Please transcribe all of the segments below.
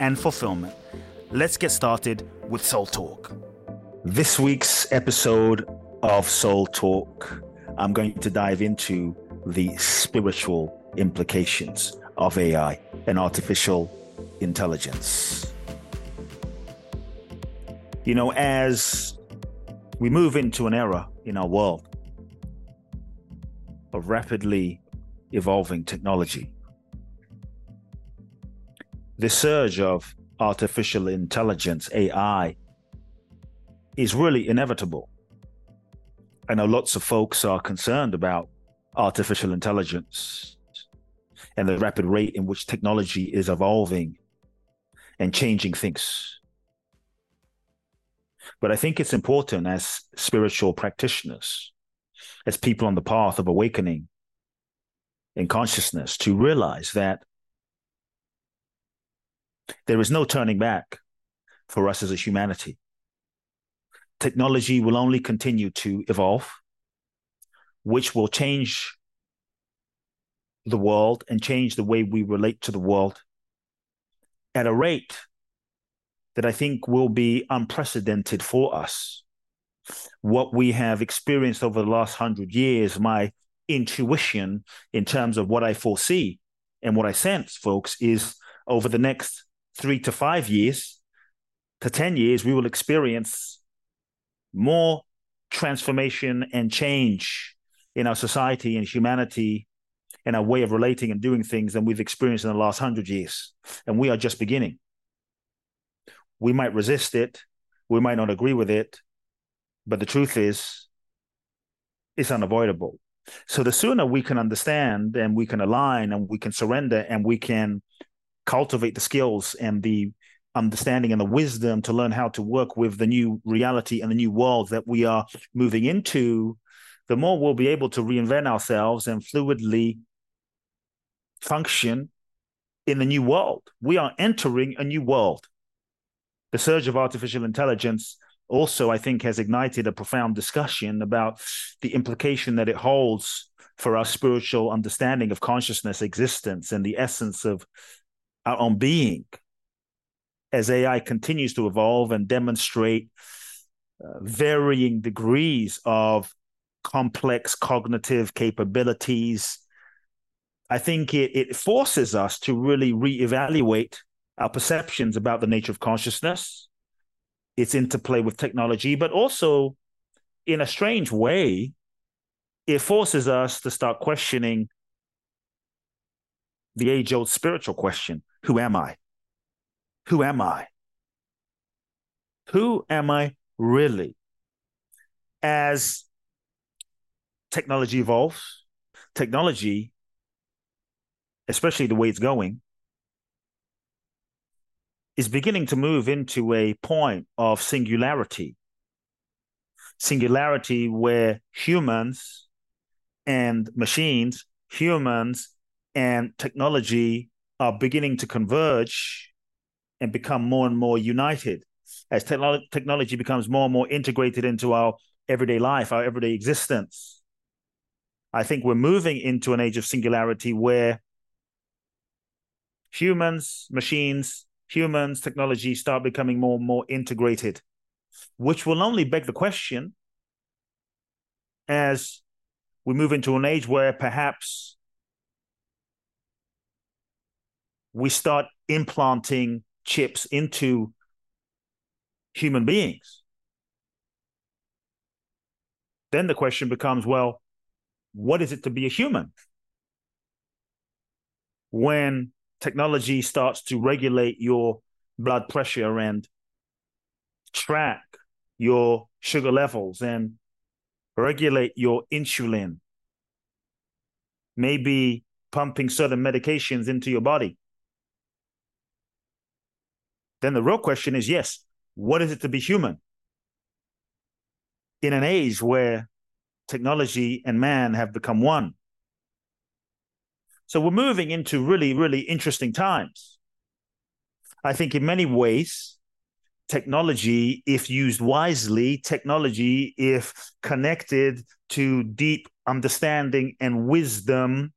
and fulfillment. Let's get started with Soul Talk. This week's episode of Soul Talk, I'm going to dive into the spiritual implications of AI and artificial intelligence. You know, as we move into an era in our world of rapidly evolving technology. The surge of artificial intelligence, AI, is really inevitable. I know lots of folks are concerned about artificial intelligence and the rapid rate in which technology is evolving and changing things. But I think it's important as spiritual practitioners, as people on the path of awakening, in consciousness to realize that there is no turning back for us as a humanity. Technology will only continue to evolve, which will change the world and change the way we relate to the world at a rate that I think will be unprecedented for us. What we have experienced over the last hundred years, my intuition in terms of what I foresee and what I sense, folks, is over the next three to five years to 10 years, we will experience more transformation and change in our society and humanity and our way of relating and doing things than we've experienced in the last hundred years. And we are just beginning. We might resist it, we might not agree with it, but the truth is, it's unavoidable. So the sooner we can understand and we can align and we can surrender and we can cultivate the skills and the understanding and the wisdom to learn how to work with the new reality and the new world that we are moving into, the more we'll be able to reinvent ourselves and fluidly function in the new world. We are entering a new world. The surge of artificial intelligence also, I think, has ignited a profound discussion about the implication that it holds for our spiritual understanding of consciousness, existence, and the essence of our own being. As AI continues to evolve and demonstrate uh, varying degrees of complex cognitive capabilities, I think it, it forces us to really reevaluate our perceptions about the nature of consciousness, its interplay with technology, but also in a strange way, it forces us to start questioning the age old spiritual question Who am I? Who am I? Who am I really? As technology evolves, technology, especially the way it's going, is beginning to move into a point of singularity. Singularity where humans and machines, humans and technology are beginning to converge and become more and more united as te- technology becomes more and more integrated into our everyday life, our everyday existence. I think we're moving into an age of singularity where humans, machines, humans, technology start becoming more and more integrated, which will only beg the question as we move into an age where perhaps we start implanting chips into human beings. Then the question becomes well, what is it to be a human? When technology starts to regulate your blood pressure and track your sugar levels and regulate your insulin, maybe pumping certain medications into your body. Then the real question is yes, what is it to be human? In an age where technology and man have become one. So we're moving into really, really interesting times. I think in many ways, technology, if used wisely, technology, if connected to deep understanding and wisdom,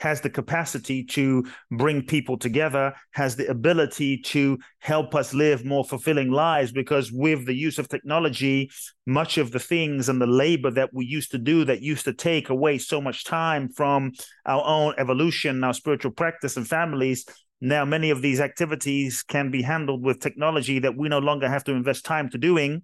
has the capacity to bring people together, has the ability to help us live more fulfilling lives. Because with the use of technology, much of the things and the labor that we used to do that used to take away so much time from our own evolution, our spiritual practice, and families now, many of these activities can be handled with technology that we no longer have to invest time to doing,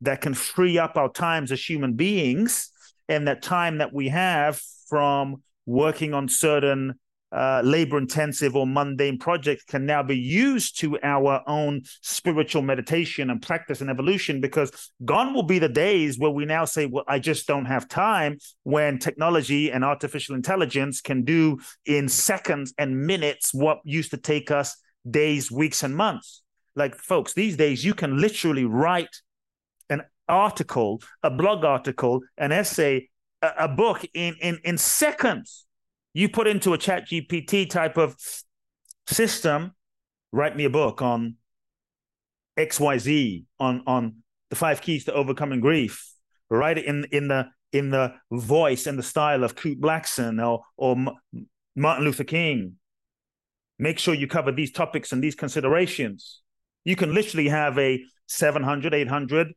that can free up our times as human beings, and that time that we have from working on certain uh, labor intensive or mundane projects can now be used to our own spiritual meditation and practice and evolution because gone will be the days where we now say, well, I just don't have time when technology and artificial intelligence can do in seconds and minutes what used to take us days, weeks, and months. Like, folks, these days you can literally write an article, a blog article, an essay, a, book in, in, in seconds you put into a chat GPT type of system, write me a book on XYZ, on on the five keys to overcoming grief. Write it in in the in the voice and the style of Kute Blackson or or Martin Luther King. Make sure you cover these topics and these considerations. You can literally have a 700, 800,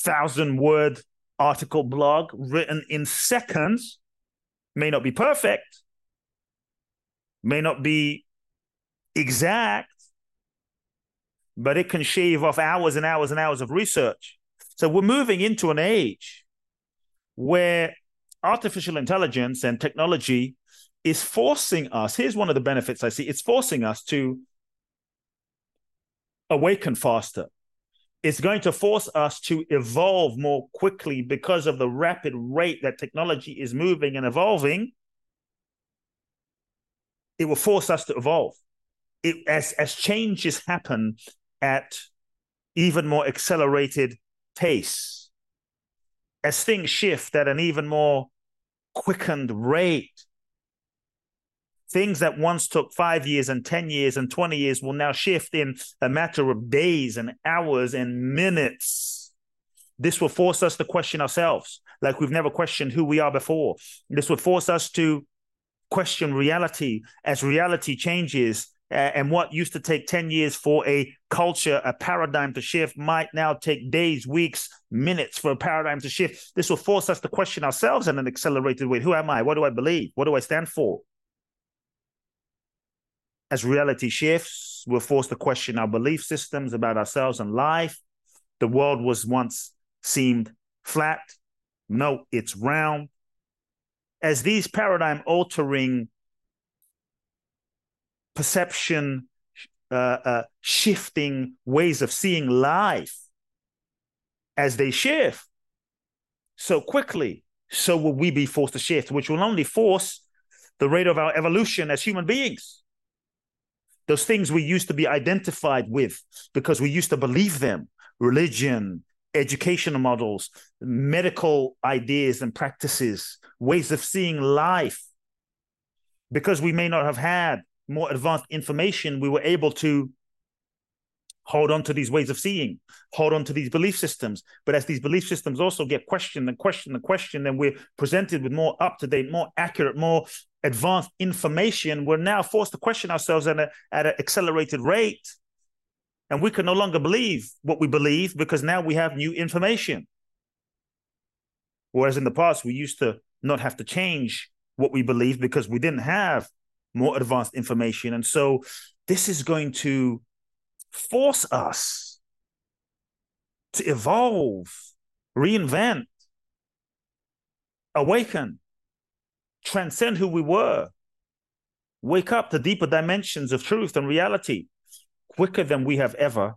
thousand word article blog written in seconds may not be perfect, may not be exact, but it can shave off hours and hours and hours of research. So we're moving into an age where artificial intelligence and technology is forcing us. Here's one of the benefits I see it's forcing us to awaken faster it's going to force us to evolve more quickly because of the rapid rate that technology is moving and evolving. It will force us to evolve. It, as as changes happen at even more accelerated pace, as things shift at an even more quickened rate, things that once took five years and 10 years and 20 years will now shift in a matter of days and hours and minutes. This will force us to question ourselves like we've never questioned who we are before. This will force us to question reality as reality changes. And what used to take 10 years for a culture, a paradigm to shift, might now take days, weeks, minutes for a paradigm to shift. This will force us to question ourselves in an accelerated way. Who am I? What do I believe? What do I stand for? As reality shifts, we're forced to question our belief systems about ourselves and life. The world was once seemed flat. No, it's round. As these paradigm altering perception uh, uh, shifting ways of seeing life as they shift so quickly, so will we be forced to shift, which will only force the rate of our evolution as human beings those things we used to be identified with because we used to believe them. Religion educational models medical ideas and practices ways of seeing life. Because we may not have had more advanced information we were able to hold on to these ways of seeing hold on to these belief systems. But as these belief systems also get questioned and questioned and questioned then we're presented with more up to date more accurate more advanced information, we're now forced to question ourselves at, a, at an accelerated rate. And we can no longer believe what we believe because now we have new information. Whereas in the past, we used to not have to change what we believe because we didn't have more advanced information. And so this is going to force us to evolve, reinvent, awaken transcend who we were, wake up to deeper dimensions of truth and reality quicker than we have ever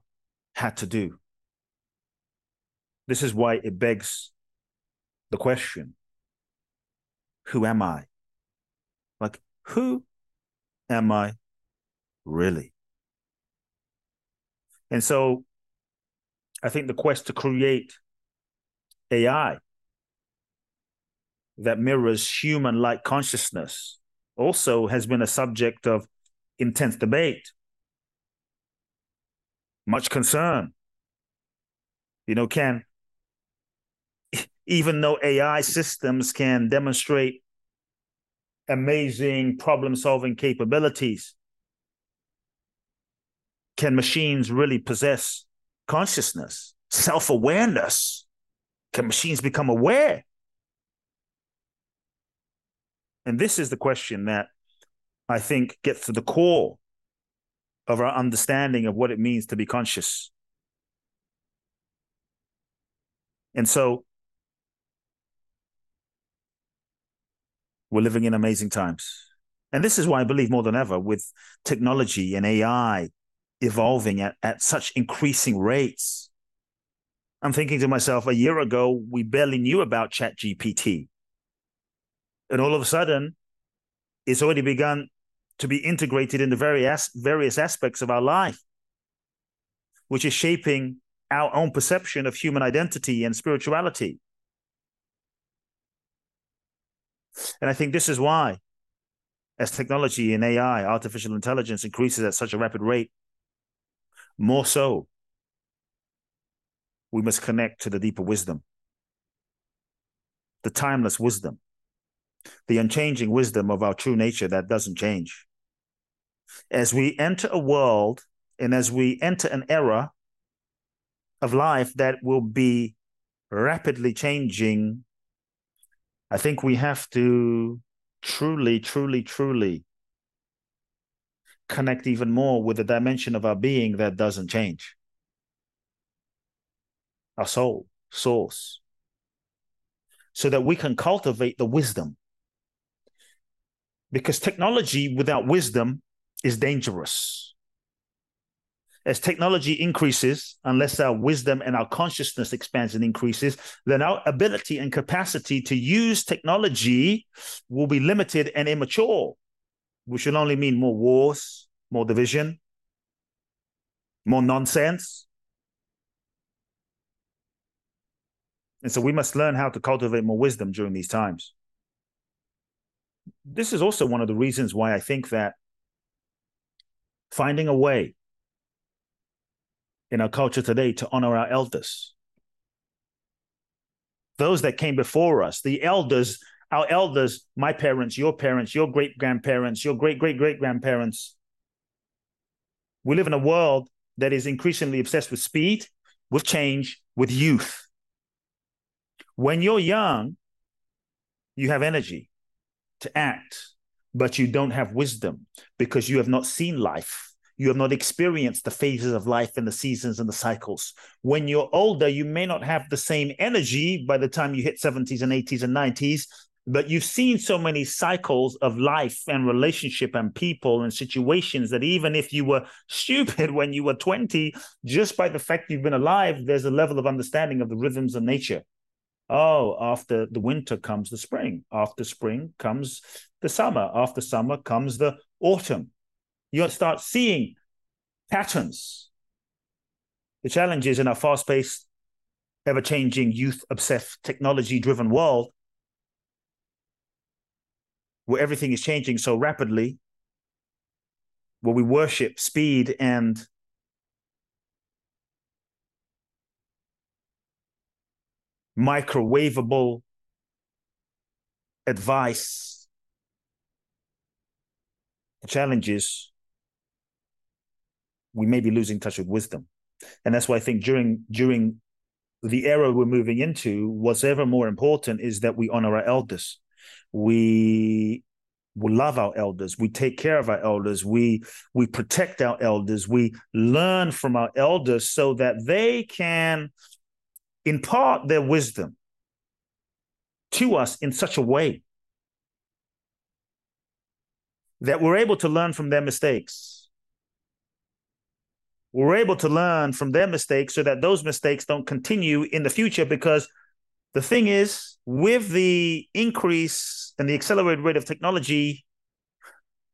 had to do. This is why it begs the question Who am I? Like, who am I really? And so I think the quest to create AI that mirrors human like consciousness also has been a subject of intense debate, much concern. You know, can even though AI systems can demonstrate amazing problem solving capabilities, can machines really possess consciousness, self awareness? Can machines become aware? And this is the question that I think gets to the core of our understanding of what it means to be conscious. And so we're living in amazing times. And this is why I believe more than ever, with technology and AI evolving at, at such increasing rates, I'm thinking to myself, a year ago, we barely knew about ChatGPT. And all of a sudden, it's already begun to be integrated into various, various aspects of our life, which is shaping our own perception of human identity and spirituality. And I think this is why, as technology and AI, artificial intelligence increases at such a rapid rate, more so, we must connect to the deeper wisdom, the timeless wisdom, the unchanging wisdom of our true nature that doesn't change. As we enter a world and as we enter an era of life that will be rapidly changing, I think we have to truly, truly, truly connect even more with the dimension of our being that doesn't change. Our soul, source. So that we can cultivate the wisdom. Because technology without wisdom is dangerous. As technology increases, unless our wisdom and our consciousness expands and increases, then our ability and capacity to use technology will be limited and immature which will only mean more wars, more division, more nonsense. And so we must learn how to cultivate more wisdom during these times. This is also one of the reasons why I think that finding a way in our culture today to honor our elders, those that came before us, the elders our elders, my parents, your parents, your great grandparents, your great great great grandparents. We live in a world that is increasingly obsessed with speed, with change, with youth. When you're young, you have energy to act, but you don't have wisdom because you have not seen life. You have not experienced the phases of life and the seasons and the cycles. When you're older, you may not have the same energy by the time you hit 70s and 80s and 90s but you've seen so many cycles of life and relationship and people and situations that even if you were stupid when you were 20 just by the fact you've been alive there's a level of understanding of the rhythms of nature oh after the winter comes the spring. After spring comes the summer. After summer comes the autumn. You start seeing patterns. The challenge is in our fast-paced ever-changing youth obsessed technology driven world where everything is changing so rapidly, where we worship speed and microwavable advice. challenges, we may be losing touch with wisdom. And that's why I think during during the era we're moving into, what's ever more important is that we honor our elders we we love our elders we take care of our elders we we protect our elders we learn from our elders so that they can impart their wisdom to us in such a way that we're able to learn from their mistakes. We're able to learn from their mistakes so that those mistakes don't continue in the future because the thing is with the increase and the accelerated rate of technology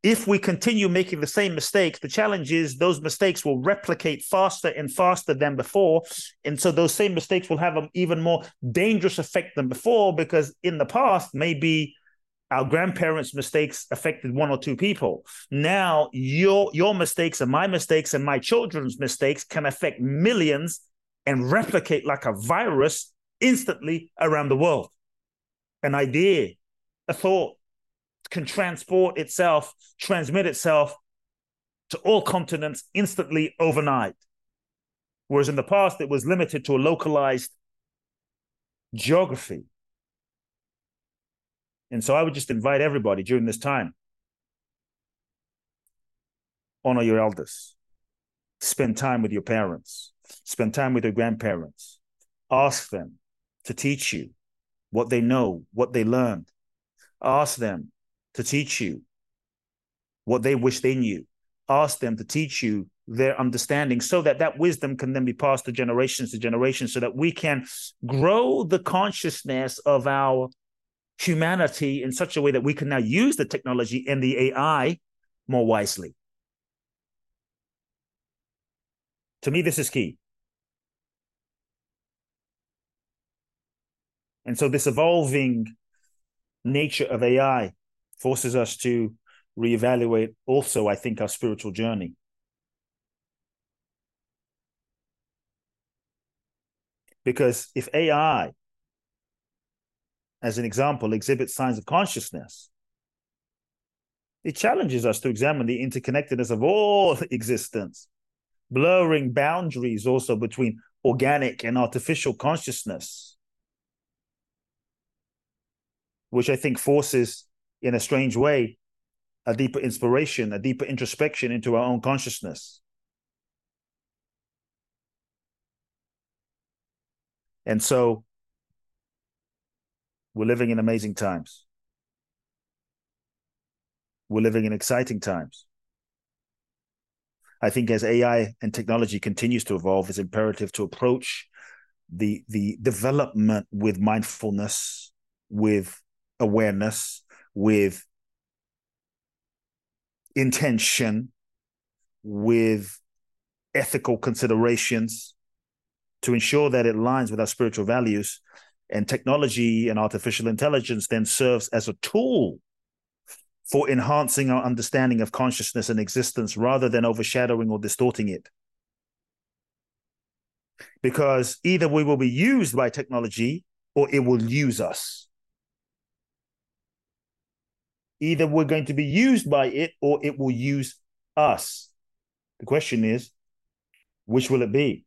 if we continue making the same mistakes, the challenge is those mistakes will replicate faster and faster than before. And so those same mistakes will have an even more dangerous effect than before because in the past, maybe our grandparents' mistakes affected one or two people. Now your your mistakes and my mistakes and my children's mistakes can affect millions and replicate like a virus instantly around the world. An idea, a thought, can transport itself, transmit itself to all continents instantly overnight. Whereas in the past, it was limited to a localized geography. And so I would just invite everybody during this time honor your elders, spend time with your parents, spend time with your grandparents, ask them to teach you what they know, what they learned. Ask them to teach you what they wish they knew. Ask them to teach you their understanding so that that wisdom can then be passed to generations to generations so that we can grow the consciousness of our humanity in such a way that we can now use the technology and the AI more wisely. To me, this is key. And so, this evolving nature of AI forces us to reevaluate also, I think, our spiritual journey. Because if AI, as an example, exhibits signs of consciousness, it challenges us to examine the interconnectedness of all existence, blurring boundaries also between organic and artificial consciousness, which I think forces in a strange way, a deeper inspiration, a deeper introspection into our own consciousness. And so we're living in amazing times. We're living in exciting times. I think as AI and technology continues to evolve, it's imperative to approach the the development with mindfulness, with awareness, with intention, with ethical considerations to ensure that it aligns with our spiritual values. And technology and artificial intelligence then serves as a tool for enhancing our understanding of consciousness and existence rather than overshadowing or distorting it. Because either we will be used by technology or it will use us. Either we're going to be used by it or it will use us. The question is, which will it be?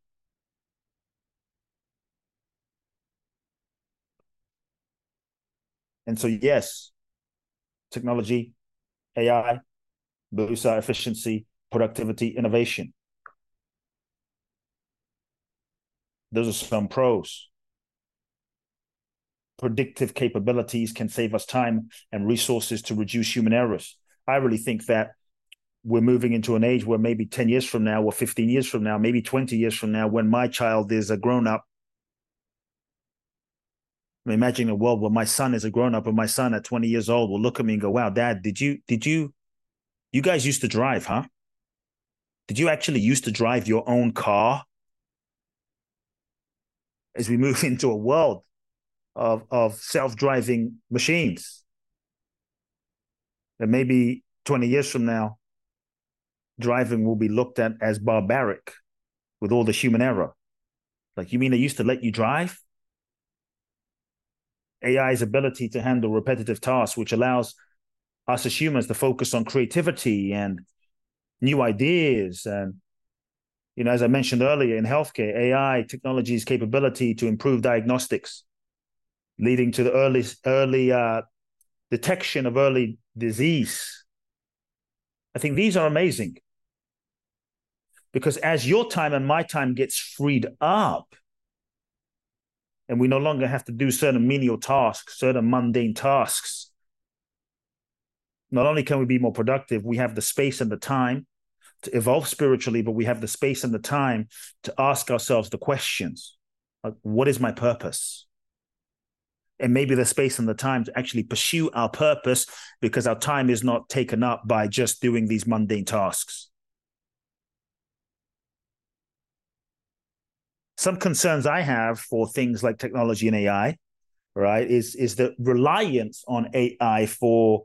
And so, yes, technology, AI, boosts our efficiency, productivity, innovation. Those are some pros predictive capabilities can save us time and resources to reduce human errors. I really think that we're moving into an age where maybe 10 years from now or 15 years from now, maybe 20 years from now, when my child is a grown up, I'm imagining a world where my son is a grown up and my son at 20 years old will look at me and go, wow, dad, did you, did you, you guys used to drive, huh? Did you actually used to drive your own car? As we move into a world of, of self-driving machines. And maybe 20 years from now, driving will be looked at as barbaric with all the human error. Like, you mean they used to let you drive? AI's ability to handle repetitive tasks, which allows us as humans to focus on creativity and new ideas. And, you know, as I mentioned earlier in healthcare, AI technology's capability to improve diagnostics, leading to the early early uh, detection of early disease. I think these are amazing because as your time and my time gets freed up, and we no longer have to do certain menial tasks, certain mundane tasks. Not only can we be more productive, we have the space and the time to evolve spiritually, but we have the space and the time to ask ourselves the questions like, what is my purpose? And maybe the space and the time to actually pursue our purpose because our time is not taken up by just doing these mundane tasks. Some concerns I have for things like technology and AI, right, is, is the reliance on AI for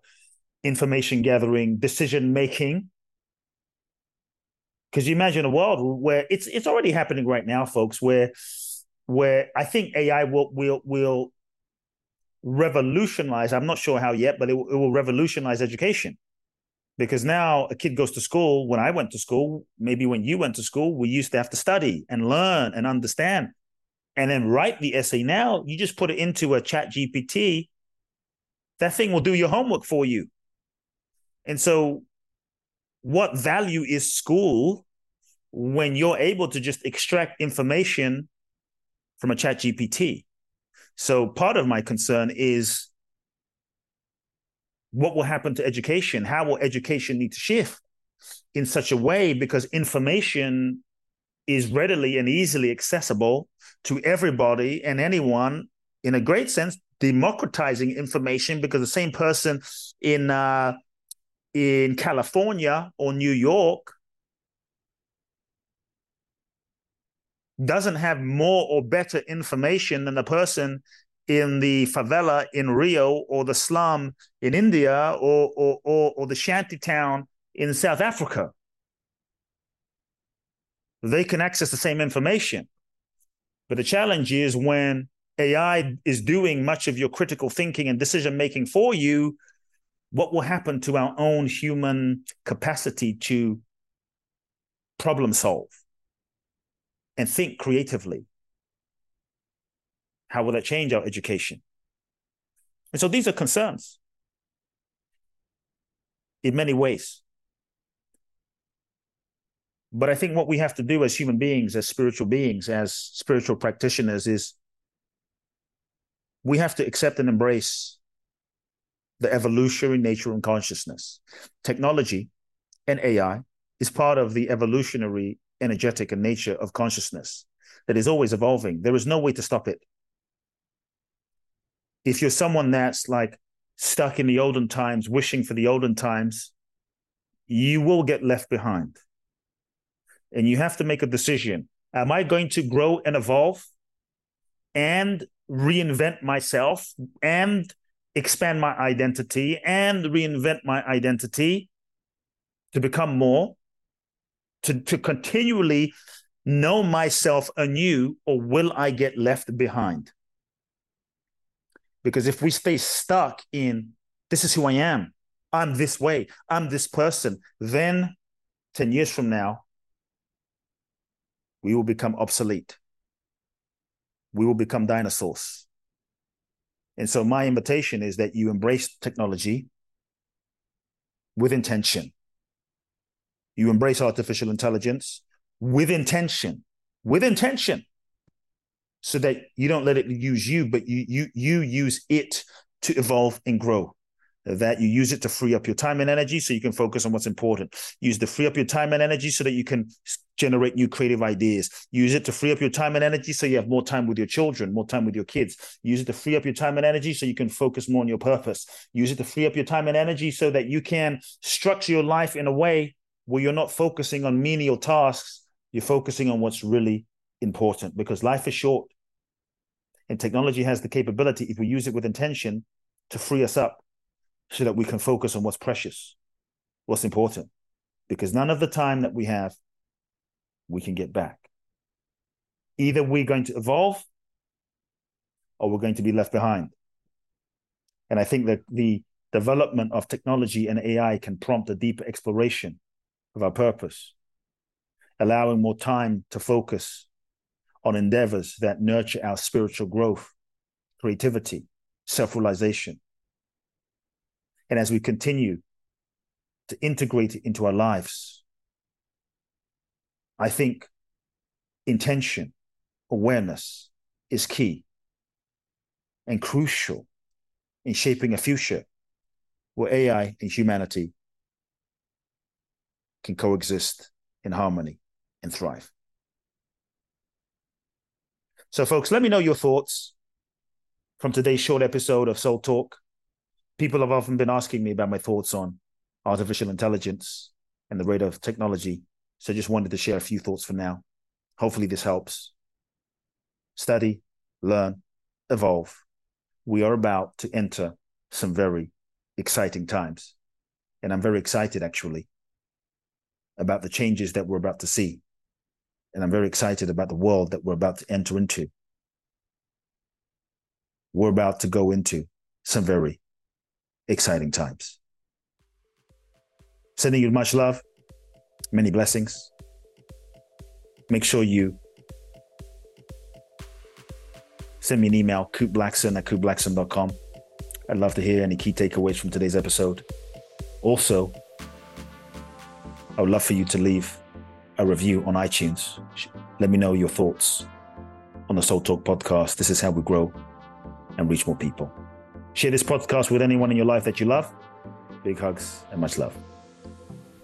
information gathering, decision making, because you imagine a world where it's it's already happening right now, folks, where where I think AI will will will revolutionize. I'm not sure how yet, but it, it will revolutionize education. Because now a kid goes to school. When I went to school, maybe when you went to school, we used to have to study and learn and understand, and then write the essay. Now you just put it into a Chat GPT. That thing will do your homework for you. And so what value is school when you're able to just extract information from a chat GPT? So part of my concern is what will happen to education? How will education need to shift in such a way? Because information is readily and easily accessible to everybody and anyone in a great sense, democratizing information because the same person in uh, in California or New York doesn't have more or better information than the person in the favela in Rio or the slum in India or or or, or the shanty town in South Africa. They can access the same information. But the challenge is when AI is doing much of your critical thinking and decision making for you, what will happen to our own human capacity to problem solve and think creatively? How will that change our education? And so these are concerns in many ways. But I think what we have to do as human beings, as spiritual beings, as spiritual practitioners, is we have to accept and embrace the evolutionary nature of consciousness. Technology and AI is part of the evolutionary, energetic, and nature of consciousness that is always evolving. There is no way to stop it. If you're someone that's like stuck in the olden times, wishing for the olden times, you will get left behind. And you have to make a decision. Am I going to grow and evolve and reinvent myself and expand my identity and reinvent my identity to become more, to, to continually know myself anew, or will I get left behind? Because if we stay stuck in this is who I am, I'm this way, I'm this person, then 10 years from now, we will become obsolete. We will become dinosaurs. And so my invitation is that you embrace technology with intention. You embrace artificial intelligence with intention, with intention, so that you don't let it use you, but you you you use it to evolve and grow that you use it to free up your time and energy so you can focus on what's important. Use to free up your time and energy so that you can generate new creative ideas. Use it to free up your time and energy so you have more time with your children, more time with your kids. Use it to free up your time and energy so you can focus more on your purpose. Use it to free up your time and energy so that you can structure your life in a way where you're not focusing on menial tasks, you're focusing on what's really important because life is short. And technology has the capability, if we use it with intention, to free us up so that we can focus on what's precious, what's important. Because none of the time that we have, we can get back. Either we're going to evolve or we're going to be left behind. And I think that the development of technology and AI can prompt a deeper exploration of our purpose, allowing more time to focus on endeavors that nurture our spiritual growth, creativity, self realization, and as we continue to integrate it into our lives, I think intention, awareness is key and crucial in shaping a future where AI and humanity can coexist in harmony and thrive. So, folks, let me know your thoughts from today's short episode of Soul Talk. People have often been asking me about my thoughts on artificial intelligence and the rate of technology. So, I just wanted to share a few thoughts for now. Hopefully, this helps. Study, learn, evolve. We are about to enter some very exciting times. And I'm very excited, actually, about the changes that we're about to see. And I'm very excited about the world that we're about to enter into. We're about to go into some very exciting times. Sending you much love, many blessings. Make sure you send me an email, kuteblackson at kuteblackson.com. I'd love to hear any key takeaways from today's episode. Also, I would love for you to leave a review on iTunes. Let me know your thoughts on the Soul Talk podcast. This is how we grow and reach more people. Share this podcast with anyone in your life that you love. Big hugs and much love.